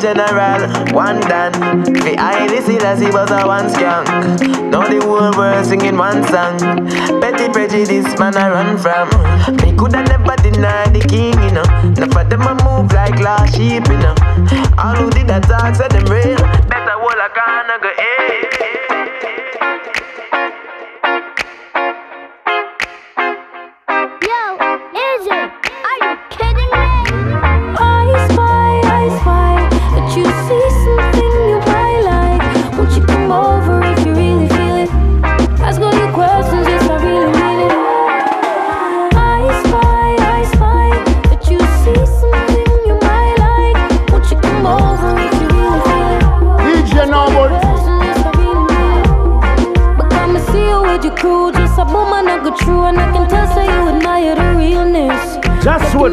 general, one dan. The highly as he was a one skunk. Now the whole world singing one song. Petty prejudice, man, I run from. Me coulda never deny the king, you know. Enough of them a move like lost sheep, you know. All who did that talk said them real.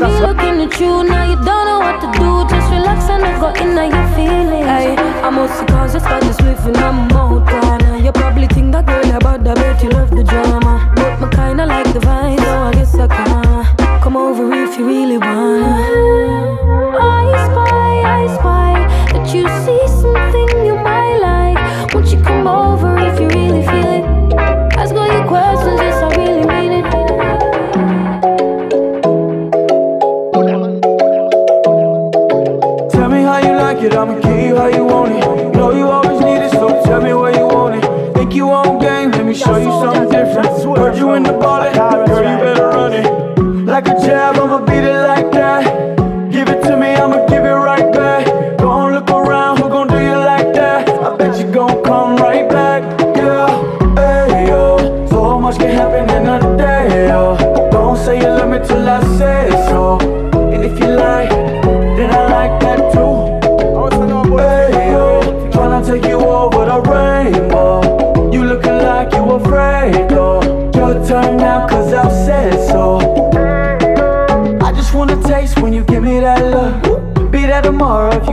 I said. looking at you, now you don't know what to do. Just relax and I go in now your feelings. Hey, I must cause you start this living I'm out corner. You probably think that girl about that bet you love the drama. But me kinda like the vibe, so I guess I can. Come over if you really wanna.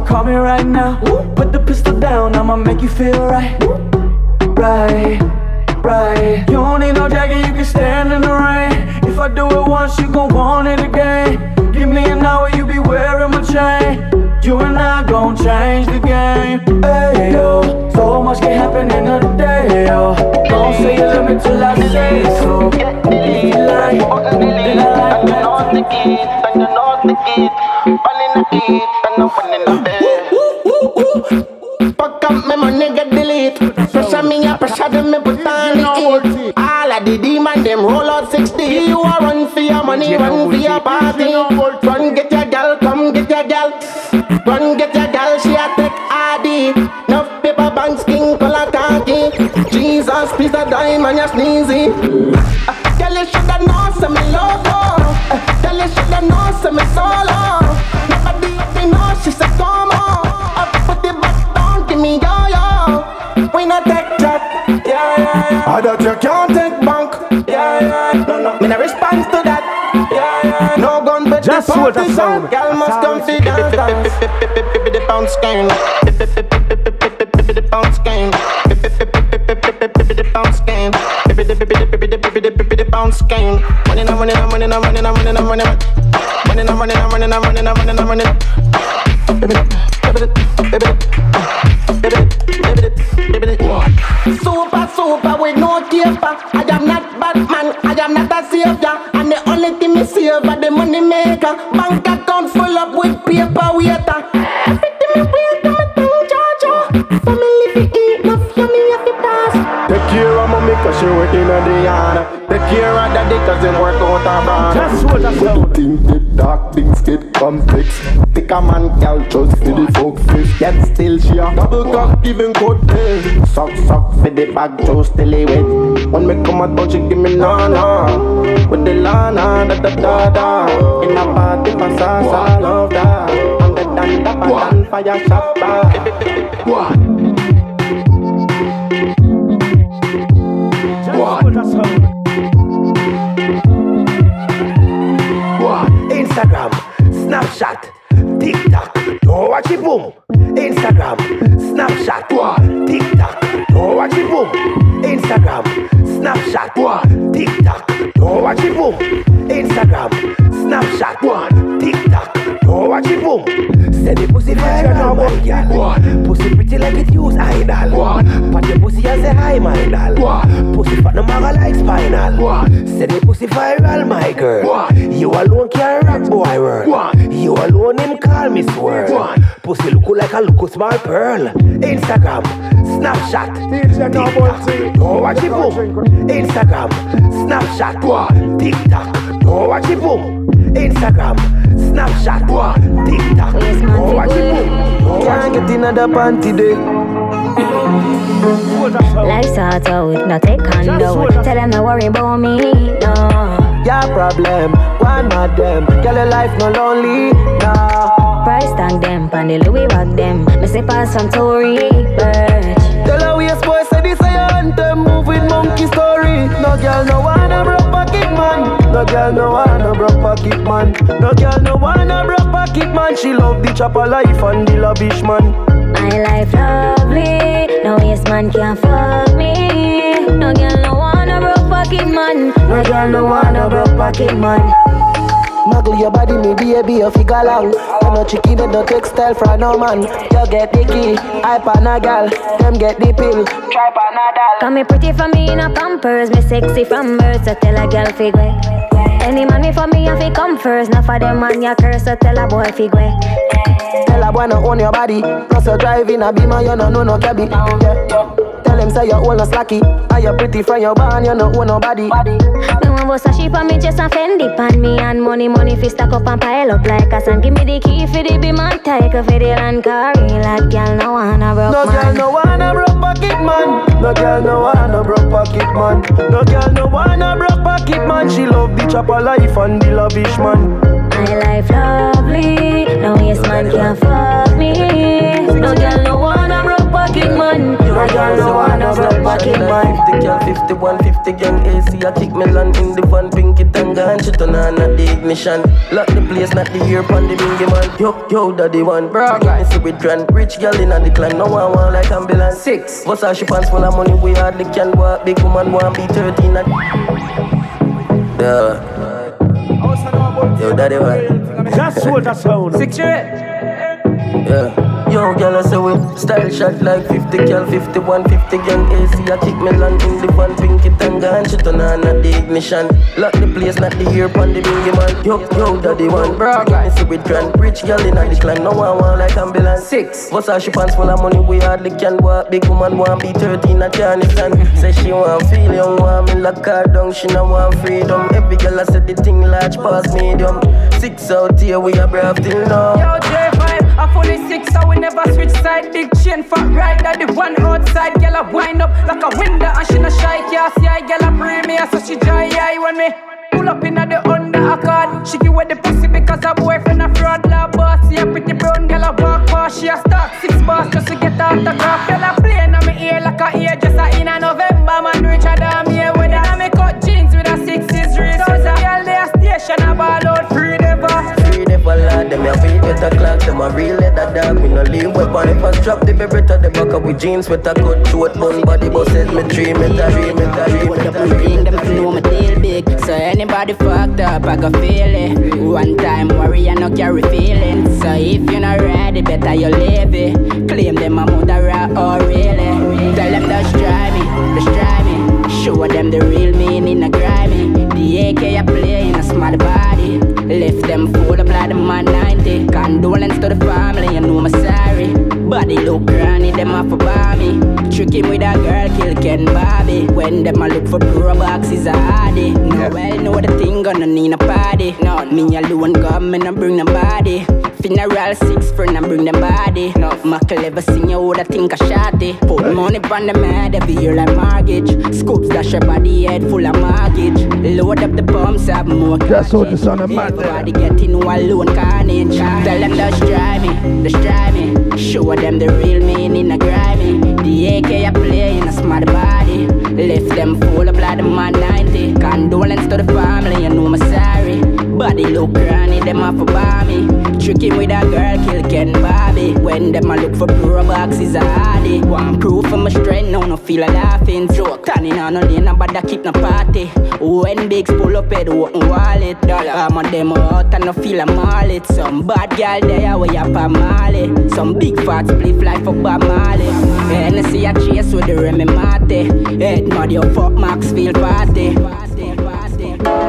Call me right now. Put the pistol down, I'ma make you feel right. Right, right. You don't need no jacket, you can stand in the rain. If I do it once, you gon' want it again. Give me an hour, you be wearing my chain. You and I gon' change the game. Hey yo, so much can happen in a day. Yo, don't say you love me till I say it. so. You like, then I like that. Fuck up my money, get delete. Pressure me, I pressure them, me put on the heat. All of the demon, them roll out 60. You a run for your money, run for your party. Run, get your gal, come get your gal. Run, get your gal, she a take ID. Enough paper banks, king color khaki. Jesus, please a diamond, you sneezy. Uh, Tell you shoulda know, gun, but the what I party sound. Must come fi dance, dance. The bounce game, the bounce game, the bounce game, the bounce game. Money, no money, no money, no money, no money, no money, money, no money, no money, no money, no money, no money. Super, super with no taper. I am not Batman, I am not a savior. And the only thing me save are the money maker. Bank account full cause she working on the yard Take care of daddy cause them work out her brand Just what I said. Things get dark, things get complex. Think a man can trust for the folk face Yet still she a double cock giving coat tail Suck suck for the bag just still he wet. When me come a touch she give me na na With the lana da da da da. In a party for salsa love that. And the dan da ba dan fire shot back boom. Instagram, Snapchat, TikTok, don't watch it boom. Instagram, Snapchat, TikTok, don't watch it boom. Instagram, Snapchat, TikTok, don't watch it boom. Say the pussy viral, my gal. Pussy pretty like it use idol. Pat your pussy and say hi, my doll. Pussy fat no maga like spinal. Say the pussy viral, my girl. You alone can rock boy world. You alone him call me swerve. Pussy look like a look small pearl. Instagram, Snapchat, TikTok. Don't watch it boom. Instagram, Snapchat, TikTok. Don't watch it boom. Instagram, Snapchat, TikTok. Yes, man, Don't watch it boom. Can't get in the panty day. Life's hard out, no take condo. Tell them not worry about me, no. Your problem, one of them. Girl, your life no lonely, nah. Price tag them, pan the Louis bag them. Me say pass from Tory Burch. Tell her we a boy say this a anthem, moving monkey story. No girl no wanna broke pocket man. No girl no wanna broke pocket man. No girl no wanna broke pocket man. She love the chopper life and the lavish man. My life lovely, no yes man can't fuck me. No girl no pocket man. No girl no wanna broke pocket man. Muggle your body, me baby, you figure long. You no chicken, you no textile for no man. You get the key, I pan a gal, them get the pill. Try panadol. Come me pretty for me in a pampers, me sexy from birth, so tell a girl figure. Any man me for me, I fi come first. Not for them man ya curse, so tell a boy figure. Tell a boy no own your body. Plus you driving a beamer, you no know no cabby. Yeah. Tell him say you own no slacky. And you pretty from your barn, you no own nobody. Me want bust a sheep on me chest and Fendi pan me and money money fi stack up and pile up like a sun. Give me the key for the be man take for the land carry like girl no wanna broke No girl no wanna broke pocket man. No girl no wanna broke pocket man. No girl no wanna broke pocket man. She love the chopper life and the lavish man. My life lovely, 51, 50 gang AC. I kick me land in the van, pinky tanga and shit on not the ignition. Lock the place, not the ear pan the bingy man. Yo, yo, daddy one. Bro, me see with grand. Rich girl in the clan, no one want like ambulance. Six. What's her she pants full of money, we hardly can walk. Big woman want be 13 and. Yeah. Yo, daddy one. Just what a sound. Yeah. Yo, girl, I say we style shot like 50 girl, 51, 50 gang AC. I kick me land in the van, pinky tanga and shit on her, not the ignition. Lock the place, not the ear pan the bingy man. Yo, yo, daddy one, bro, me see with grand. Rich girl in the clan, no one want like ambulance. Six. What's her she pants full of money, we hardly can walk. Big woman want be 13, I can't stand. Say she want feel young, want me lock her down, she no want freedom. Every girl I said the thing large past medium. Six out here, we are brave till now. Yo, J5, I fully six, so we never switch side. Big chain, fat rider, the one outside. Girl, I wind up like a window, and she no shy. Can't see I girl, I premier, so she dry eye when me pull up in the under accord. She give away the pussy because her boyfriend a fraud, la boss. See a pretty brown girl, I walk past. She a stock six bars just to get autograph. Girl, I play on me ear like a ear, just a in a November, man. Richard, I'm here I strap the baby to the back up with jeans with a cut short bun body buses me dream it a dream it a dream it a dream Them to know me deal big, so anybody fucked up, I go feel it. One time worry, I no carry feelings. So if you're not ready, better you leave it. Claim them a mother or really. Tell them just try me, just try me. Show them the real meaning of grimy. The AK I play in a smart body. Left them full of blood, man 90. Condolence to the family, you know me sorry. Body look granny, them off a me. Trick him with a girl, kill Ken Bobby. When them a look for pro boxes, a hardy. No, well, know the thing gonna need a party. No, me alone come and I bring nobody. Funeral six friend and bring them body. No, my clever sing you woulda think a shotty. Put money on the head every year like mortgage. Scoops dash your body head full of mortgage. Load up the pumps, have more That's how the son of man Everybody getting no alone carnage. Tell them just try me, just try me. Show them the real meaning of grimy. The AK I play in a smart body. Left them full of blood, in man 90. Condolence to the family, you know me sorry. Body look granny, them a balmy. Tricking with a girl, kill Ken Bobby. When them a look for pro boxes, a hardy. One proof of my strength, now no feel a laughing. Joke, turning on no lane, nobody keep no party. When bigs pull up, head open wallet. I'm on them out and no feel a mallet. Some bad girl there, way up a Mali. Some big fat split like for Bob Marley. I see a chase with the Remy Mate. Head muddy fuck Maxfield party.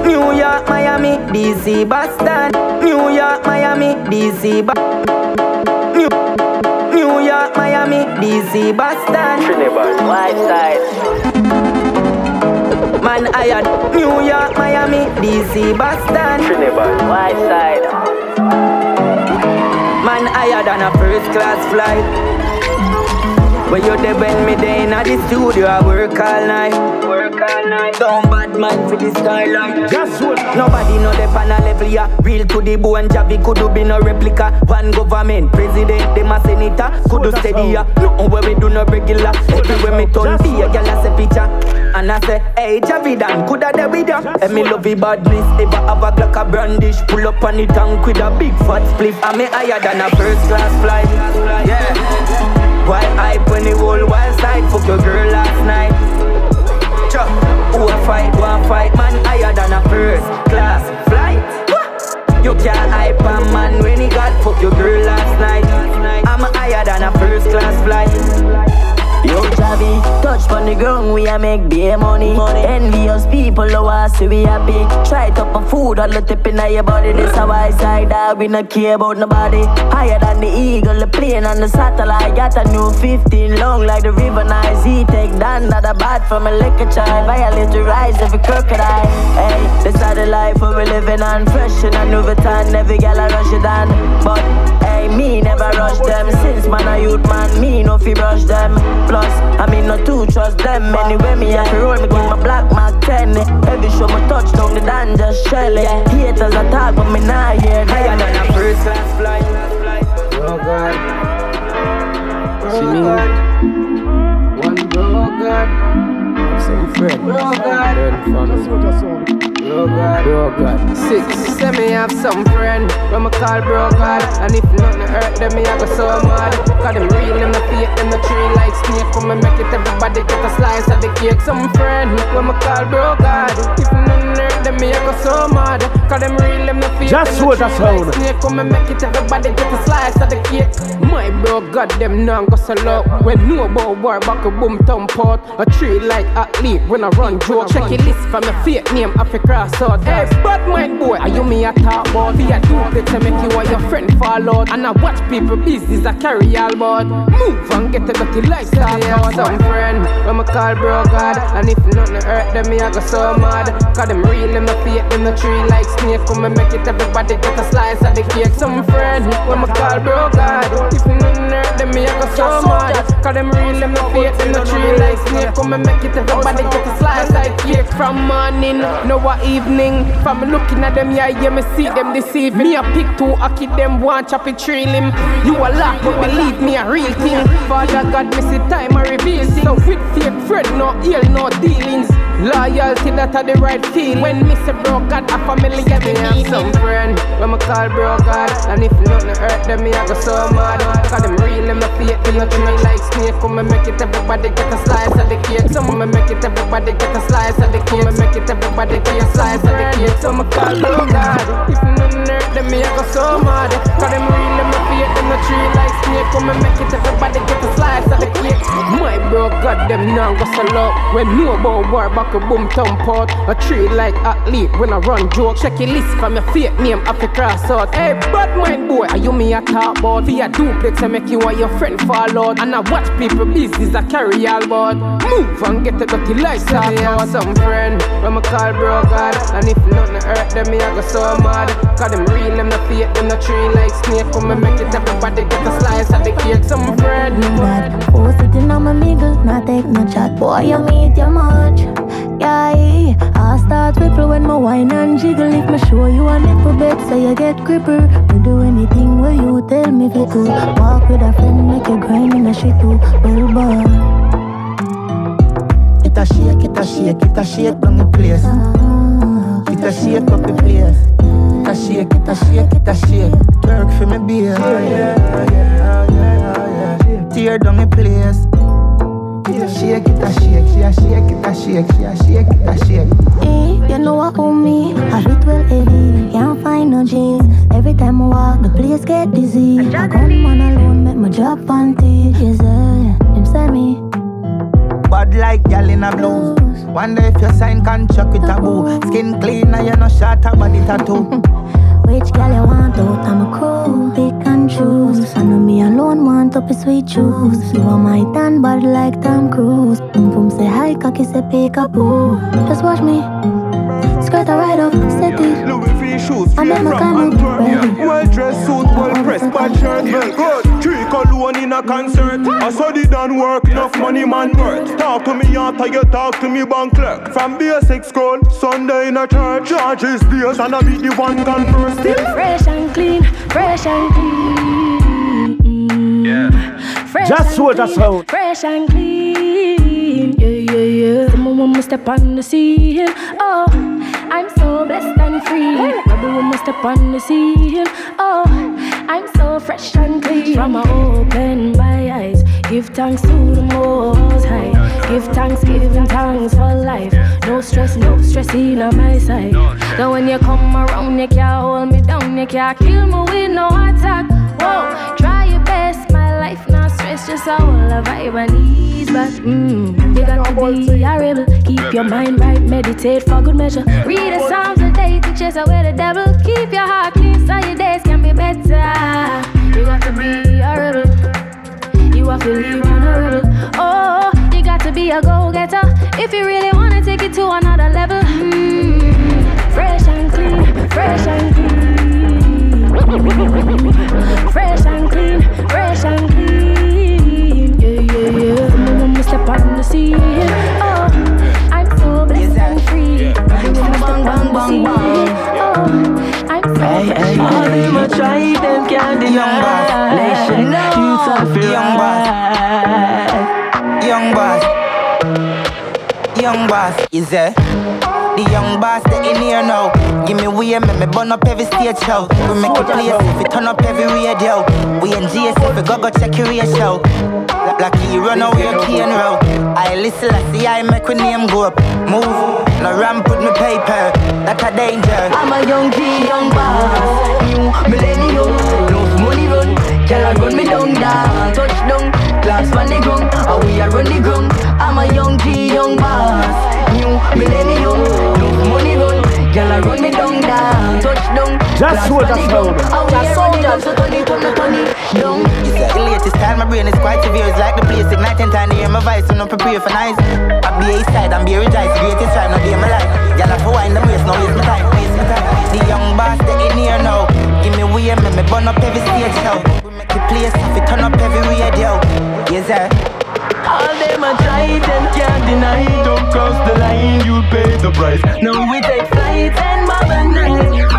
New York, Miami, DC, Boston. New York, Miami, DC, Boston. New, New York, Miami, DC, Boston. Trinidad, white side. Man, I had New York, Miami, DC, Boston. Trinidad, white side. Man, had on a first class flight. When you there when me there in the studio, I work all night. Work all night. Don't bad man for the skyline. Just what? Nobody know the pan a level ya. Real to the bone, Javi could do be no replica. One government, president, them a senator. Could do steady ya. No where we do no regular. Everywhere me turn be a girl a say picture. And I say, hey Javi Dan, coulda there with ya. And me love the badness. Ever have a Glock a brandish. Pull up on the tank with a big fat spliff. And me higher than a first class flight. Yeah. Why hype when the whole wild side fuck your girl last night? Who a fight, one fight, man higher than a first class flight. You can't hype a man when he got fuck your girl last night. I'm higher than a first class flight. Yo, Javi, touch on the ground, we a make beer money. money. Envious people, oh, low us, we happy. Try top of food, all the tip in your body. This a white side, dog, we not care about nobody. Higher than the eagle, the plane and the satellite. Got a new 15, long like the river nice. He take down, not a bad from a liquor child. Violate the rise every crocodile. Hey, this is the life where we living on. Fresh in a new Vuitton, every gal a rush it on. But, hey, me never rush them. Since man a youth man, me no fi brush them. Plus, I mean no two trust them. Anyway, me have to roll, me give my black mark 10. Every show me touch down the dan just shell it. Haters a talk, but me nah hear Higher than a first class flight. Oh God. Oh, See me. One bro God. Some friend. Bro oh, God. Just what I saw. Bro God. Bro God. Six. Say me have some friend. When me call bro God. And if nothing hurt them, me I go so mad. Cause them real, them the fake, them the tree like snake. Come and make it everybody get a slice of the cake. Some friend. When me call bro God. If nothing hurt them, me I go so mad. Cause them real, them the fake, Just them what the I tree like sound. snake. Come and make it everybody get a slice of the cake. My bro God, them now go so low. When know about war, back a boom thumb pot. A tree like athlete when I run joke. Check your list from your fake name, Africa out. Hey, bad mind boy, are you me a talk about? Be a duplicate to make you or your friend fall out. And I watch people business, I carry all about. Move and get a dirty lifestyle out. Some friend, when I call bro God. And if nothing hurt them, me I go so mad. Cause them real, them the fake, them the tree like snake. Come and make it everybody get a slice of the cake. Some friend, when I call bro God. If nothing hurt them, me I go so mad. Cause them real, them the fake, them the tree like snake. Come and make it everybody get a slice of the cake. From morning, no what evening. From looking at them, yeah, yeah, me see them deceiving. Me a pick two, I keep them one chop it trail him. You a laugh, but believe me a real thing. Father God, me see time I reveal things. So with fake friend, no ill, no dealings. Loyalty, that are the right feeling. When me say bro God, a family get me have some friend. When me call bro God, and if nothing hurt them, me I go so mad. Cause them real, them the fake, them not me like snake. Come and make it everybody get a slice of the cake. Some me make it everybody get a slice of the cake. Come and make it everybody get a slice of the cake. So me call bro God, if nothing hurt them, me I go so mad. Cause them real, them the fake, them not tree like snake. Come and make it everybody get a slice of the cake. My bro got them now go so low. When know about war, back a boom thumb pot. A tree like athlete when I run joke. Check your list from your fake name, Africa out. Hey, bad mind boy, are you me a talk about? Be a duplex and make you and your friend fall out. And I watch people business, I carry all about. Move and get a dirty lifestyle out. Some friend, when I call bro God. And if nothing hurt them, me I go so mad. Cause them real, them the fake, them the tree like snake. Come and make it everybody get a slice and they cake. Some friend. that Oh, sitting on my mingle, not take no chat. Boy, you meet your much Yeah, I start ripple when my wine and jiggle. If me show you a nipple bed, so you get gripper Me do anything where you tell me if you could Walk with a friend, make you grind in a shit too. Well, boy. It a shake, it a shake, it a shake down the place. Uh-huh. It a shake up the place. A shake it, a shake it, a shake. Twerk for me, beer. Yeah, yeah, yeah, yeah, yeah. Tear down the place. Shake it, a shake, she a shake it, a shake, she a shake it, a shake. Hey, you know what own me? Have it well heavy, can't find no G's. Every time I walk, the place get dizzy. I come on alone, make my job panty. Yes, eh, them say me. Bad like gal in a blue. Wonder if your sign can chuck with a boo. Skin clean and you no short a body tattoo. Which girl you want out? I'm a cool, pick and choose. I know me alone want up a sweet juice. You are my tan bad like Tom Cruise. Boom boom say hi, cocky say pick up boo. Just watch me. Skirt a ride up, set it. Louis V shoes, And then straight my from kind of Well dressed, suit, well pressed, bad shirt, well good. Three cologne in a concert. I saw the done work, enough money man worth. Talk to me after you talk to me bank clerk. From basic school, Sunday in a church. Charges days and I be the one gone first. Fresh and clean, fresh and clean. Yeah. Fresh Just and what a clean, sound. Fresh and clean. Yeah, yeah, yeah. Someone want me step on the scene. Oh, I'm so blessed and free. Every woman step on the scene. Oh, I'm so fresh and clean. From I open my eyes, give thanks to the Most High. Give thanks, giving thanks for life. No stress, no stress in on my side. Now when you come around, you can't hold me down, you can't kill me with no attack. Whoa, try your best, my life not stress, just a whole of ease. But mm, you got to be a rebel. Keep your mind right, meditate for good measure. Read the Psalms a day to chase away the devil. Keep your heart clean so your days can be better. You got to be a rebel. You have to live on a rebel. Oh, you got to be a go-getter if you really wanna take it to another level. Mm, fresh and clean, fresh and clean, fresh and clean, fresh and clean. Young boss, is there? The young boss, they in here now. Give me way, make me burn up every stage show. We make it place if we turn up every radio. We in GSF, we go go check your ratio. Like you run away, key and row. I listen, I see, I make we name go up. Move, no ramp with me paper. That's a danger. I'm a young G, young boss, new millennium. Love money run, girl I run me down, down, touch down, class on the ground, and we a run the ground. I'm a young G, young boss, new millennium. Love money run, girl I run me down, down, touch down, Just class what on a the ground, sound. and we a run the ground. So turn it, turn it, turn it down. The latest style, my brain is quite severe. It's like the place igniting time to hear my voice, so no prepare for nice. I be A side and be rejoice, greatest time, no day my life. Y'all have to wind them waist, no waste my time, waste my time. The young boss, they in here now. Give me way, make me burn up every stage show. We make the place, if it turn up every radio. Yes, sir. All them a try, them can't deny. Don't cross the line, you'll pay the price. Now we take flight and modernize.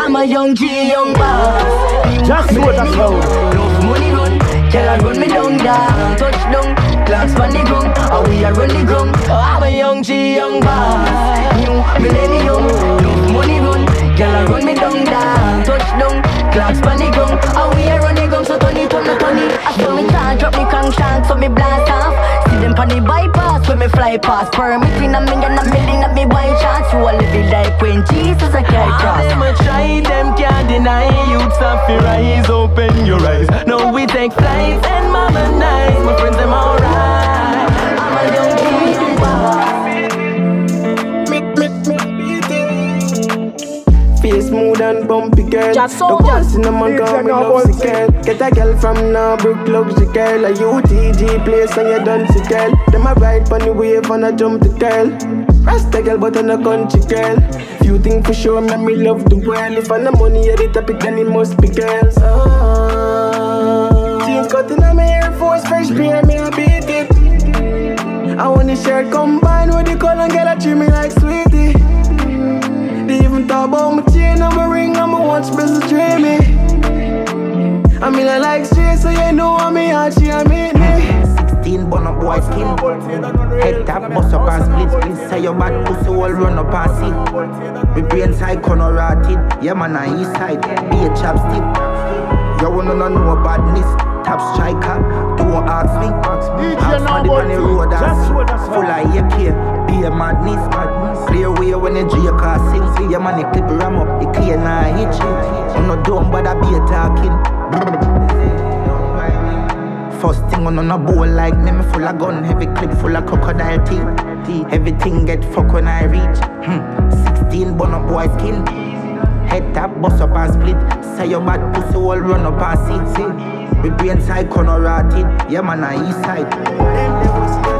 I'm a young G, young boss. Just what a sound. Love money run, girl I run me down, down, touch down, clocks on the ground, and we are run the ground. Oh, I'm a young G, young boss, new millennium. Love money run, girl I run me down, down, touch down, clocks on the ground, and we are run the ground. So turn it, turn it, turn it. I saw me charge, drop me crankshank, so me blast off. See them pon the bypass when me fly past. Permitting a million, a million, a me white chance. You all live like when Jesus a carry All cross. them a try, them can't deny. Youths have to rise, open your eyes. Now we take flights and mama nice. My friends, them alright. Smooth and bumpy girl. Just the so the man come me love the girl. Get a girl from Norbrook, luxury girl. A UTG place and you done see girl. Them a ride on the wave and a jump the girl. Rasta girl, but on a country girl. Few things for sure, make me love the world. If I no money at the topic, then it must be girls. Ah. Jeans cutting on my Air Force, fresh pair, me a beat it. I want the shirt combined with the color, girl, I treat me like sweetie. They even talk about my chain and my ring and my watch, best dreamy. I mean, I like straight, so you know I'm me, and she and me. me. 16 bun up up boy skin. Head tap, bust up and split. Inside your bad pussy all run up and see. Me brain side corner rotted. Yeah man, on east side. Be a chapstick. You wanna know about badness. Top striker, don't ask me. Ask for the on the road and full of AK. Be a madness. But clear way when the J car sing. See your money clip ram up. The clear now hit you. I'm not dumb, but I be a talking. First thing on a bowl like me, me full of gun, heavy clip full of crocodile teeth. Everything get fuck when I reach. Hmm. 16 bun up boy skin. Head tap, bust up and split. Say your bad pussy all run up and see. Me brain side corner rotted. Yeah man, I east side.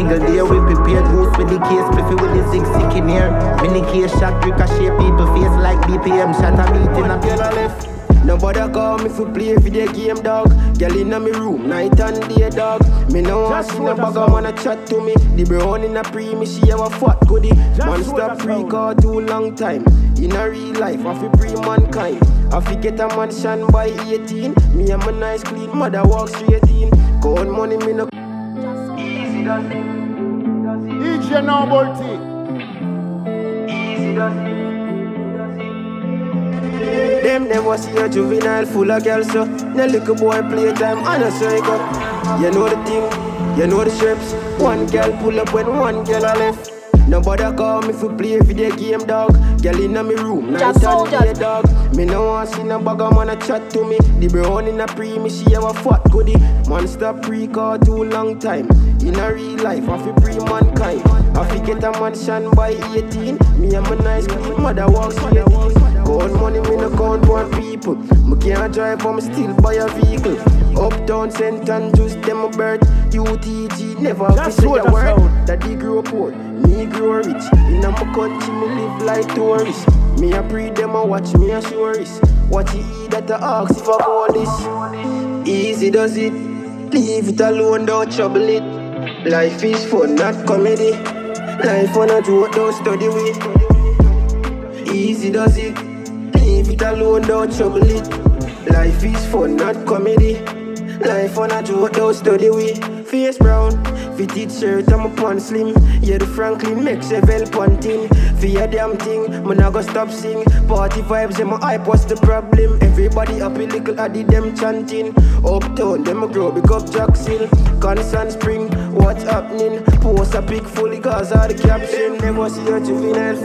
Nigga there we prepared goose with the case Spliffy with the zig sick in here Mini case shot ricochet people face like BPM shot a beat in a left Nobody call me for play video game, dog. Girl inna me room, night and day, dog. Me no want see no bugger wanna chat to me. The brown in a pre, me she have a fat goodie. Man stop free car too long time. In a real life, I feel pre mankind. I fi get a mansion by 18. Me and my nice clean mother walk straight in. Go money, me no. Easy does it. DJ Nobul T. Easy does it. Them never see a juvenile full of girls, so no little boy playtime and a cycle. You know the thing, you know the strips. One girl pull up when one girl a left. Nobody call me for play video game, dog. Girl inna me room, night and day, dog. Me no want see no bugger man a chat to me. The brown in a pre, me she have a fat goodie. Man stop pre car too long time. In a real life, I fi pre mankind. I fi get a mansion by 18. Me and my nice clean mother walk straight in. Count money, me no count one people. Me can't drive, but me still buy a vehicle. Uptown, St. Andrews, them a bird. UTG never fi say a word. That they grow poor, me grow rich. In my country, me live like tourist. Me a pre them a watch me a this. What you eat that I ask if I call this. Easy does it. Leave it alone, don't trouble it. Life is fun, not comedy. Life on a joke, don't study with. Easy does it. It alone, don't trouble it. Life is fun, not comedy. Life on a joke, don't study with. Face brown, fitted shirt, I'm a pan slim. Yeah, the Franklin makes a well panting. Your damn thing, man, I go stop sing. Party vibes, in my hype, what's the problem? Everybody happy, little addy them chanting. Uptown, them a grow, big up Jackson. Constant spring, what's happening? Post a pic fully, cause all the caption. Never see a juvenile